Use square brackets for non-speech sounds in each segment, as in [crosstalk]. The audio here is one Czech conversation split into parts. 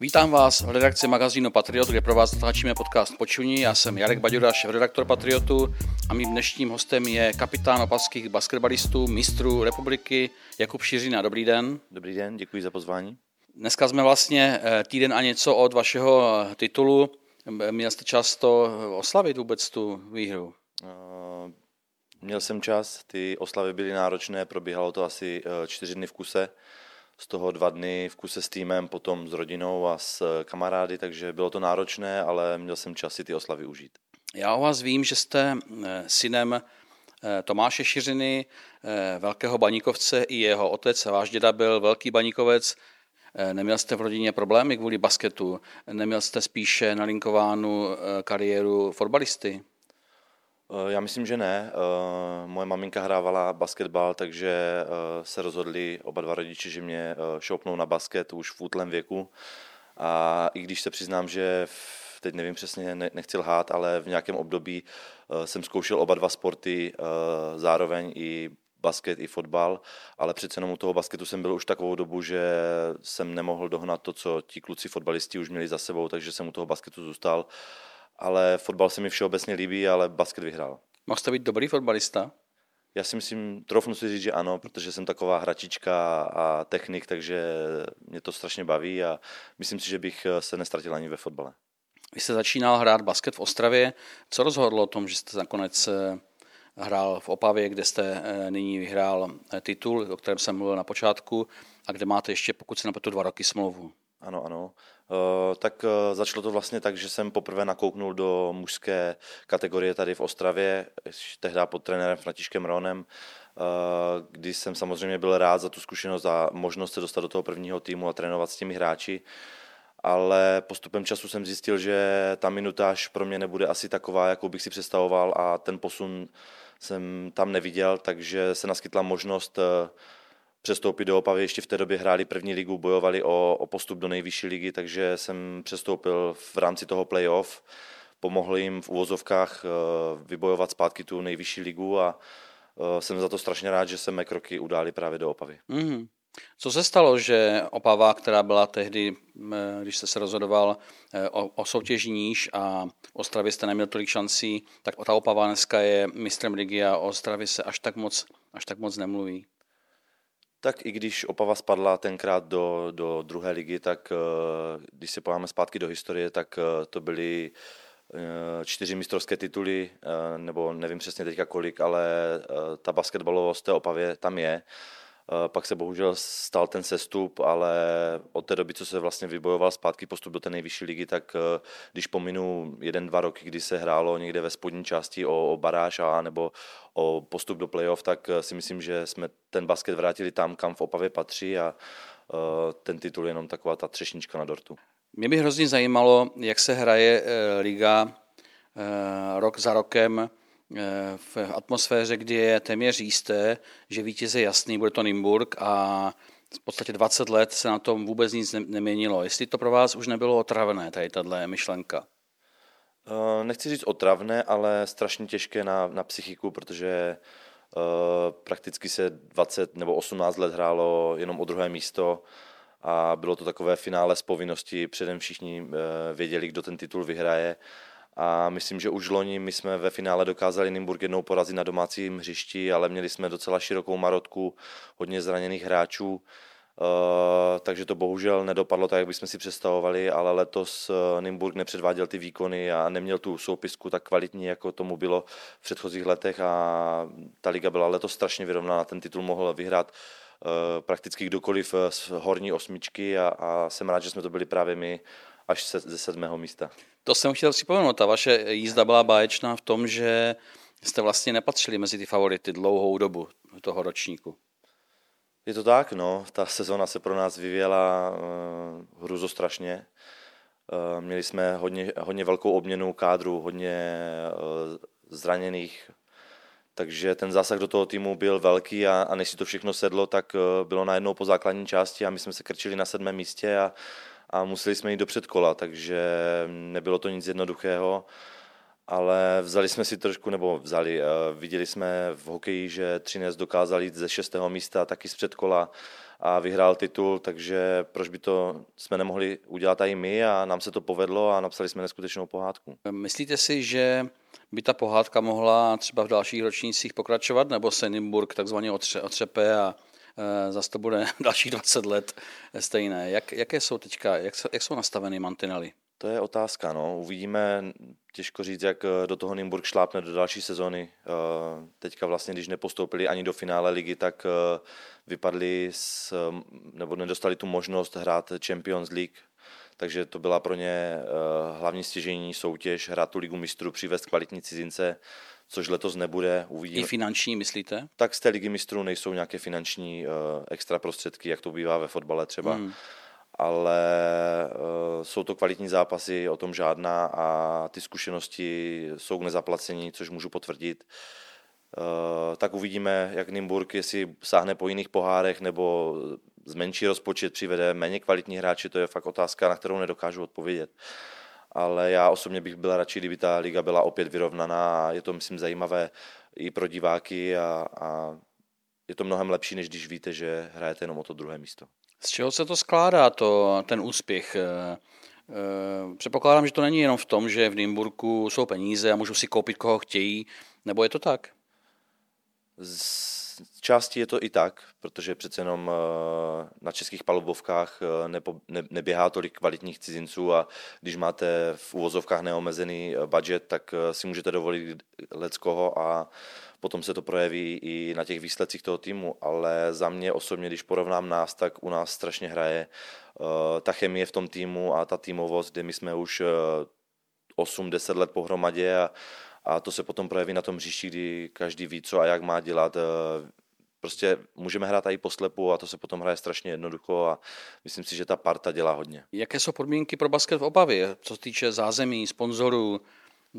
Vítám vás v redakci magazínu Patriot, kde pro vás natáčíme podcast Počuní. Já jsem Jarek Baďura, redaktor Patriotu a mým dnešním hostem je kapitán opavských basketbalistů, mistrů republiky Jakub Šiřina. Dobrý den. Dobrý den, děkuji za pozvání. Dneska jsme vlastně eh, týden a něco od vašeho eh, titulu. Měl jste čas to oslavit vůbec tu výhru? Uh, měl jsem čas, ty oslavy byly náročné, probíhalo to asi čtyři dny v kuse z toho dva dny v kuse s týmem, potom s rodinou a s kamarády, takže bylo to náročné, ale měl jsem čas si ty oslavy užít. Já o vás vím, že jste eh, synem eh, Tomáše Šiřiny, eh, velkého baníkovce, i jeho otec, váš děda byl velký baníkovec. Neměl jste v rodině problémy kvůli basketu? Neměl jste spíše nalinkovánu kariéru fotbalisty? Eh, já myslím, že ne. Eh, moje maminka hrávala basketbal, takže eh, se rozhodli oba dva rodiče, že mě šoupnou na basket už v útlém věku. A i když se přiznám, že teď nevím přesně, nechci lhát, ale v nějakém období jsem zkoušel oba dva sporty, zároveň i basket i fotbal, ale přece jenom u toho basketu jsem byl už takovou dobu, že jsem nemohl dohnat to, co ti kluci fotbalisti už měli za sebou, takže jsem u toho basketu zůstal ale fotbal se mi všeobecně líbí, ale basket vyhrál. Mohl jste být dobrý fotbalista? Já si myslím, trofnu si říct, že ano, protože jsem taková hračička a technik, takže mě to strašně baví a myslím si, že bych se nestratil ani ve fotbale. Vy jste začínal hrát basket v Ostravě. Co rozhodlo o tom, že jste nakonec eh, hrál v Opavě, kde jste eh, nyní vyhrál eh, titul, o kterém jsem mluvil na počátku, a kde máte ještě, pokud se napětu, dva roky smlouvu? Ano, ano. Uh, tak uh, začalo to vlastně tak, že jsem poprvé nakouknul do mužské kategorie tady v Ostravě, tehdy pod trenérem Františkem Ronem, uh, kdy jsem samozřejmě byl rád za tu zkušenost a možnost se dostat do toho prvního týmu a trénovat s těmi hráči. Ale postupem času jsem zjistil, že ta minutáž pro mě nebude asi taková, jakou bych si představoval a ten posun jsem tam neviděl, takže se naskytla možnost přestoupit do Opavy. Ještě v té době hráli první ligu, bojovali o, o postup do nejvyšší ligy, takže jsem přestoupil v rámci toho playoff. Pomohl jim v úvozovkách eh, vybojovat zpátky tu nejvyšší ligu a eh, jsem za to strašně rád, že se mé kroky udály právě do Opavy. Mm. Co se stalo, že Opava, která byla tehdy, eh, když jste se rozhodoval o, o soutěži níž a Ostravě jste neměl tolik šancí, tak ta Opava dneska je mistrem ligy a o Ostravě se až tak moc, až tak moc nemluví tak i když Opava spadla tenkrát do, do druhé ligy, tak eh, když se pojáme zpátky do historie, tak eh, to byly eh, čtyři mistrovské tituly, nebo nevím přesně teďka kolik, ale ta basketbalovost té Opavě tam je. Eh, pak se bohužel stal ten sestup, ale od té doby, co se vlastně vybojoval zpátky postup do té nejvyšší ligy, tak eh, když pominu jeden, dva roky, kdy se hrálo někde ve spodní části o, o baráž a nebo o postup do playoff, tak eh, si myslím, že jsme ten basket vrátili tam, kam v Opavě patří a ten titul je jenom taková ta třešnička na dortu. Mě by hrozně zajímalo, jak se hraje liga rok za rokem v atmosféře, kdy je téměř jisté, že vítěz je jasný, bude to Nymburk a v podstatě 20 let se na tom vůbec nic neměnilo. Jestli to pro vás už nebylo otravné, tady tahle myšlenka? Eh, nechci říct otravné, ale strašně těžké na, na psychiku, protože uh, prakticky se 20 nebo 18 let hrálo jenom o druhé místo a bylo to takové finále z povinnosti, předem všichni věděli, kdo ten titul vyhraje a myslím, že už loni my jsme ve finále dokázali Nymburk jednou porazit na domácím hřišti, ale měli jsme docela širokou marotku, hodně zraněných hráčů, Uh, takže to bohužel nedopadlo tak, jak bychom si představovali, ale letos uh, Nymburk nepředváděl ty výkony a neměl tu soupisku tak kvalitní, jako tomu bylo v předchozích letech. A ta liga byla letos strašně vyrovnaná, ten titul mohl vyhrát uh, prakticky kdokoliv z horní osmičky. A, a jsem rád, že jsme to byli právě my až se, ze sedmého místa. To jsem chtěl připomenout, ta vaše jízda byla báječná v tom, že jste vlastně nepatřili mezi ty favority dlouhou dobu toho ročníku. Je to tak, no. Ta sezona se pro nás vyvěla uh, hruzostrašně. Uh, měli jsme hodně, hodně velkou obměnu kádru, hodně uh, zraněných, takže ten zásah do toho týmu byl velký a, a než si to všechno sedlo, tak uh, bylo najednou po základní části a my jsme se krčili na sedmém místě a a museli jsme jít do předkola, takže nebylo to nic jednoduchého. ale vzali jsme si trošku, nebo vzali, viděli jsme v hokeji, že Třinec dokázal jít ze šestého místa taky z předkola a vyhrál titul, takže proč by to jsme nemohli udělat i my a nám se to povedlo a napsali jsme neskutečnou pohádku. Myslíte si, že by ta pohádka mohla třeba v dalších ročnících pokračovat, nebo se Nimburg takzvaně otře, otřepe a zase to bude [laughs] dalších 20 let stejné. Jak, jaké jsou teďka, jak, jak jsou nastaveny mantinely? To je otázka, no. Uvidíme, těžko říct, jak eh, do toho Nymburk šlápne do další sezony. Eh, teďka vlastně, když nepostoupili ani do finále ligy, tak eh, vypadli s, nebo nedostali tu možnost hrát Champions League, takže to byla pro ně hlavní stěžení soutěž, hrát tu ligu mistrů, přivést kvalitní cizince, což letos nebude. Uvidíme. I finanční, myslíte? Tak z té ligy mistrů nejsou nějaké finanční extra prostředky, jak to bývá ve fotbale třeba. Hmm ale uh, jsou to kvalitní zápasy, o tom žádná a ty zkušenosti jsou k nezaplacení, což můžu potvrdit. Uh, tak uvidíme, jak Nymburk, jestli sáhne po jiných pohárech nebo zmenší rozpočet, přivede méně kvalitní hráči, to je fakt otázka, na kterou nedokážu odpovědět. Ale já osobně bych byl radši, kdyby ta liga byla opět vyrovnaná a je to, myslím, zajímavé i pro diváky a, a je to mnohem lepší, než když víte, že hrajete jenom o to druhé místo. Z čeho se to skládá, to, ten úspěch? Eh, eh, předpokládám, že to není jenom v tom, že v Nymburku jsou peníze a můžou si koupit, koho chtějí, nebo je to tak? Z části je to i tak, protože přece jenom eh, na českých palubovkách nepo, ne, neběhá tolik kvalitních cizinců a když máte v úvozovkách neomezený budget, tak si můžete dovolit leckoho a potom se to projeví i na těch výsledcích toho týmu, ale za mě osobně, když porovnám nás, tak u nás strašně hraje uh, ta chemie v tom týmu a ta týmovost, kde my jsme už uh, 8-10 let pohromadě a, a to se potom projeví na tom hřišti, kdy každý ví, co a jak má dělat. Uh, prostě můžeme hrát i poslepu a to se potom hraje strašně jednoducho a myslím si, že ta parta dělá hodně. Jaké jsou podmínky pro basket v Opavě, co se týče zázemí, sponzorů,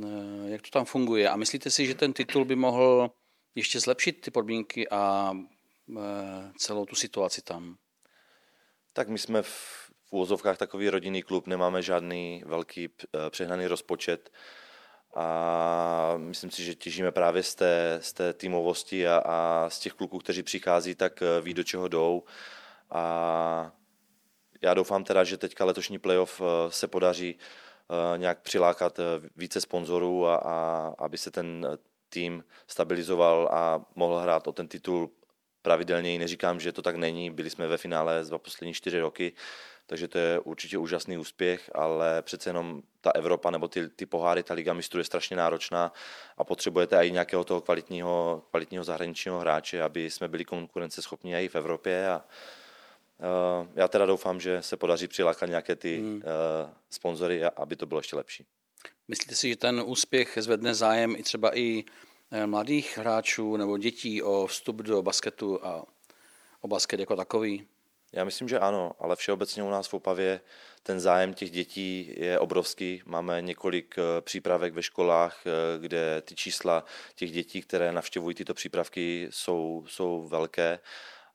Eh, jak to tam funguje. A myslíte si, že ten titul by mohl ještě zlepšit ty podmínky a eh, celou tu situaci tam? Tak my jsme v úvozovkách takový rodinný klub, nemáme žádný velký eh, přehnaný rozpočet a myslím si, že těžíme právě z té, z té týmovosti a, a z těch kluků, kteří přichází, tak ví, do čeho jdou. A já doufám teda, že teďka letošní playoff se podaří Eh, nějak přilákat eh, více sponzorů a, a aby se ten eh, tým stabilizoval a mohl hrát o ten titul pravidelněji. Neříkám, že to tak není, byli jsme ve finále za poslední čtyři roky, takže to je určitě úžasný úspěch, ale přece jenom ta Evropa nebo ty, ty poháry, ta Liga mistrů je strašně náročná a potřebujete i nějakého toho kvalitního, kvalitního zahraničního hráče, aby jsme byli konkurenceschopní i v Evropě a, Eh, já teda doufám, že se podaří přilákat nějaké ty hmm. Eh, sponzory, aby to bylo ještě lepší. Myslíte si, že ten úspěch zvedne zájem i třeba i eh, mladých hráčů nebo dětí o vstup do basketu a o basket jako takový? Já myslím, že ano, ale všeobecně u nás v Opavě ten zájem těch dětí je obrovský. Máme několik přípravek ve školách, kde ty čísla těch dětí, které navštěvují tyto přípravky, jsou, jsou velké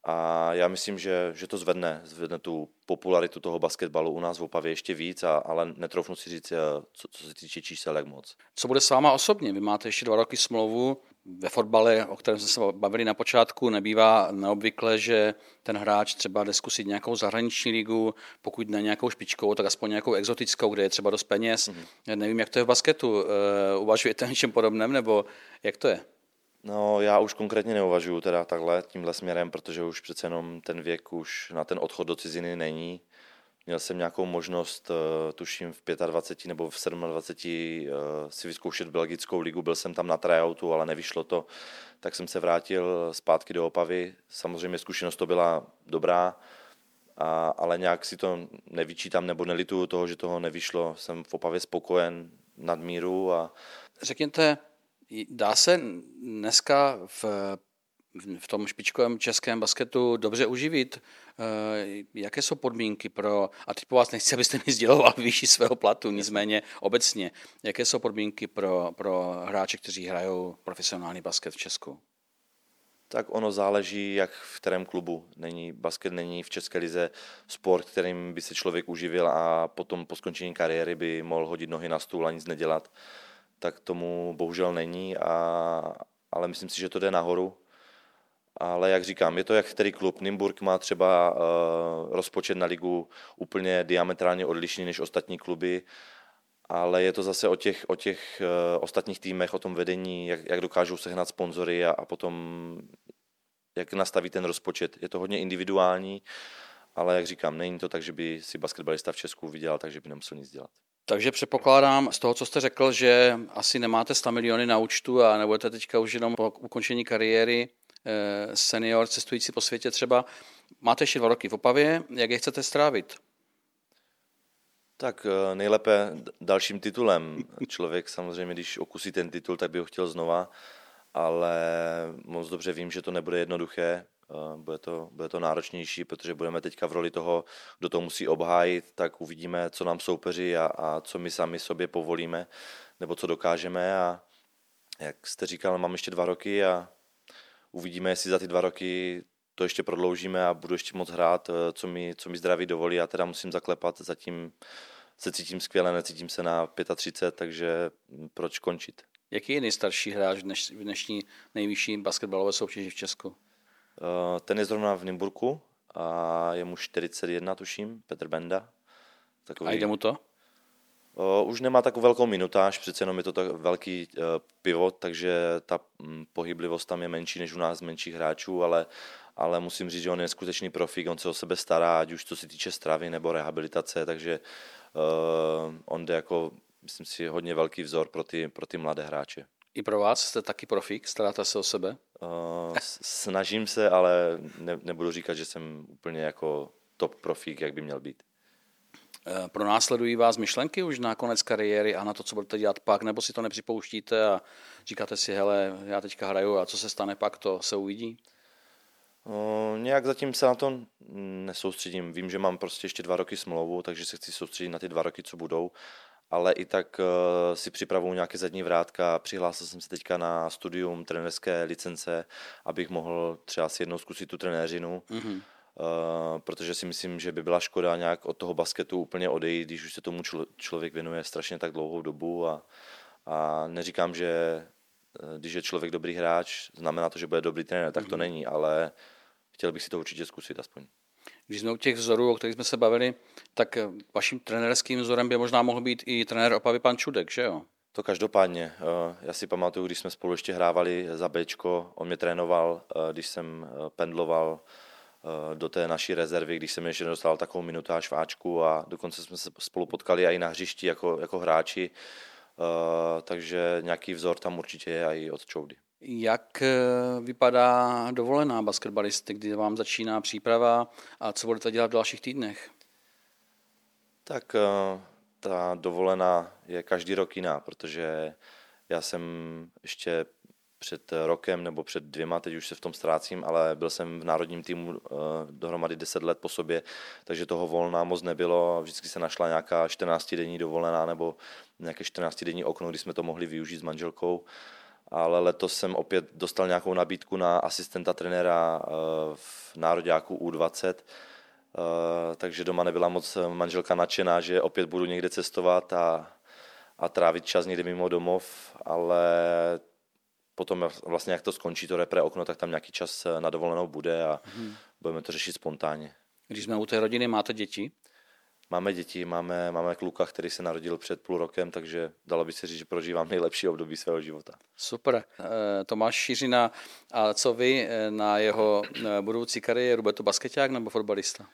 a já myslím, že, že to zvedne, zvedne tu popularitu toho basketbalu u nás v Opavě ještě víc, a, ale netroufnu si říct, eh, co, co se týče čísel, jak moc. Co bude s váma osobně? Vy máte ještě dva roky smlouvu. Ve fotbale, o kterém jsme se bavili na počátku, nebývá neobvykle, že ten hráč třeba jde zkusit nějakou zahraniční ligu, pokud ne nějakou špičkou, tak aspoň nějakou exotickou, kde je třeba dost peněz. Mm-hmm. Nevím, jak to je v basketu. Eh, uvažujete něčem podobném, nebo jak to je? No, já už konkrétně neuvažuju teda takhle, tímhle směrem, protože už přece jenom ten věk už na ten odchod do ciziny není. Měl jsem nějakou možnost, eh, tuším v 25 nebo v 27 eh, si vyzkoušet belgickou ligu, byl jsem tam na tryoutu, ale nevyšlo to, tak jsem se vrátil zpátky do Opavy. Samozřejmě zkušenost to byla dobrá, a, ale nějak si to nevyčítám nebo nelituju toho, že toho nevyšlo. Jsem v Opavě spokojen nadmíru. A... Řekněte, Dá se dneska v, v tom špičkovém českém basketu dobře uživit? Eh, jaké jsou podmínky pro, a teď po vás nechci, abyste mi sděloval [laughs] výši svého platu, nicméně obecně, jaké jsou podmínky pro, pro hráče, kteří hrajou profesionální basket v Česku? Tak ono záleží, jak v kterém klubu. Není, basket není v České lize sport, kterým by se člověk uživil a potom po skončení kariéry by mohl hodit nohy na stůl a nic nedělat tak tomu bohužel není, a, ale myslím si, že to jde nahoru. Ale jak říkám, je to jak který klub. Nymburk má třeba uh, rozpočet na ligu úplně diametrálně odlišný než ostatní kluby, ale je to zase o těch, o těch uh, ostatních týmech, o tom vedení, jak, jak dokážou sehnat sponzory a, a potom jak nastaví ten rozpočet. Je to hodně individuální, ale jak říkám, není to tak, že by si basketbalista v Česku vydělal, takže by nemusel nic dělat. Takže předpokládám z toho, co jste řekl, že asi nemáte 100 miliony na účtu a nebudete teďka už jenom po ukončení kariéry eh, senior cestující po světě třeba. Máte ještě dva roky v Opavě, jak je chcete strávit? Tak eh, nejlépe dalším titulem. Člověk samozřejmě, když okusí ten titul, tak by ho chtěl znova, ale moc dobře vím, že to nebude jednoduché. Eh, bude to, bude to náročnější, protože budeme teďka v roli toho, kdo to musí obhájit, tak uvidíme, co nám soupeří a, a co my sami sobě povolíme, nebo co dokážeme a jak jste říkal, mám ještě dva roky a uvidíme, jestli za ty dva roky to ještě prodloužíme a budu ještě moc hrát, eh, co mi, co mi zdraví dovolí. Já teda musím zaklepat, zatím se cítím skvěle, necítím se na 35, takže proč končit? Jaký je nejstarší hráč v dnešní nejvyšší basketbalové soutěži v Česku? Eh, ten je zrovna v Nymburku a je mu 41, tuším, Petr Benda. Takový... A jde mu to? Uh, už nemá takovou velkou minutáž, přece jenom je to tak velký uh, pivot, takže ta um, pohyblivost tam je menší než u nás menších hráčů, ale, ale musím říct, že on je skutečný profík, on se o sebe stará, ať už co se týče stravy nebo rehabilitace, takže uh, on jde jako, myslím si, hodně velký vzor pro ty, pro ty mladé hráče. I pro vás jste taky profík, staráte se o sebe? Uh, snažím se, ale ne, nebudu říkat, že jsem úplně jako top profík, jak by měl být. Eh, pro následují vás myšlenky už na konec kariéry a na to, co budete dělat pak, nebo si to nepřipouštíte a říkáte si, hele, já teďka hraju a co se stane pak, to se uvidí? Uh, nějak zatím se na to nesoustředím. Vím, že mám prostě ještě dva roky smlouvu, takže se chci soustředit na ty dva roky, co budou ale i tak uh, si připravuju nějaké zadní vrátka. Přihlásil jsem se teďka na studium trenerské licence, abych mohl třeba si jednou zkusit tu trenéřinu. Mm-hmm. Uh, protože si myslím, že by byla škoda nějak od toho basketu úplně odejít, když už se tomu člo- člověk věnuje strašně tak dlouhou dobu a, a neříkám, že eh, když je člověk dobrý hráč, znamená to, že bude dobrý trenér, tak to mm-hmm. není, ale chtěl bych si to určitě zkusit aspoň. Když jsme u těch vzorů, o kterých jsme se bavili, tak eh, vaším trenérským vzorem by možná mohl být i trenér Opavy pan Čudek, že jo? To každopádně. Eh, já si pamatuju, když jsme spolu ještě hrávali za Bčko, on mě trénoval, eh, když jsem pendloval do té naší rezervy, když jsem ještě nedostal takovou minutáž v Ačku a dokonce jsme se spolu potkali i na hřišti jako, jako hráči, takže nějaký vzor tam určitě je i od Čoudy. Jak eh, vypadá dovolená basketbalisty, kdy vám začíná příprava a co budete dělat v dalších týdnech? Tak eh, ta dovolená je každý rok jiná, protože já jsem ještě před rokem nebo před dvěma, teď už se v tom ztrácím, ale byl jsem v národním týmu eh, dohromady 10 let po sobě, takže toho volna moc nebylo. Vždycky se našla nějaká 14-denní dovolená nebo nějaké 14-denní okno, kdy jsme to mohli využít s manželkou ale letos jsem opět dostal nějakou nabídku na asistenta trenéra eh, v nároďáku U20, eh, takže doma nebyla moc manželka nadšená, že opět budu někde cestovat a, a trávit čas někde mimo domov, ale potom vlastně jak to skončí, to repre okno, tak tam nějaký čas na dovolenou bude a hmm. budeme to řešit spontánně. Když jsme u té rodiny, máte děti? Máme děti, máme, máme kluka, který se narodil před půl rokem, takže dalo by se říct, že prožívám nejlepší období svého života. Super. Eh, Tomáš Šířina, a co vy eh, na jeho eh, budoucí kariéru? Bude to basketák nebo fotbalista?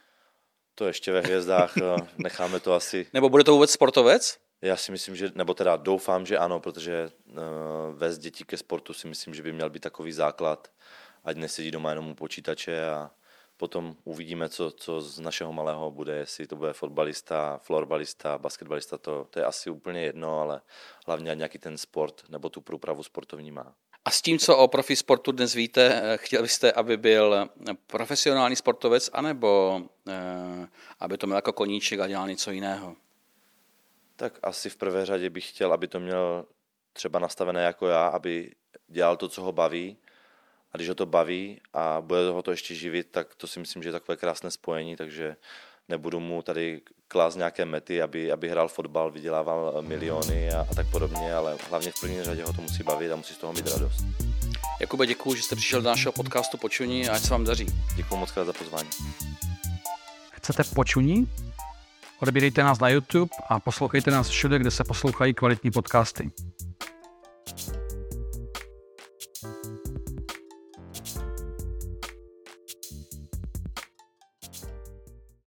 To ještě ve hvězdách, necháme to asi. Nebo bude to vůbec sportovec? Já si myslím, že, nebo teda doufám, že ano, protože uh, vést děti ke sportu si myslím, že by měl být takový základ, ať nesedí doma jenom u počítače a potom uvidíme, co, co z našeho malého bude, jestli to bude fotbalista, florbalista, basketbalista, to, to je asi úplně jedno, ale hlavně nějaký ten sport nebo tu průpravu sportovní má. A s tím, co o profi sportu dnes víte, eh, chtěl byste, aby byl profesionální sportovec, anebo eh, aby to měl jako koníček a dělal něco jiného? Tak asi v prvé řadě bych chtěl, aby to měl třeba nastavené jako já, aby dělal to, co ho baví, a když ho to baví a bude ho to ještě živit, tak to si myslím, že je takové krásné spojení, takže nebudu mu tady klást nějaké mety, aby, aby hrál fotbal, vydělával miliony a, a tak podobně, ale hlavně v první řadě ho to musí bavit a musí z toho mít radost. Jakube, děkuji, že jste přišel do našeho podcastu Počuní a ať se vám daří. Děkuji moc za pozvání. Chcete Počuní? Odebírejte nás na YouTube a poslouchejte nás všude, kde se poslouchají kvalitní podcasty.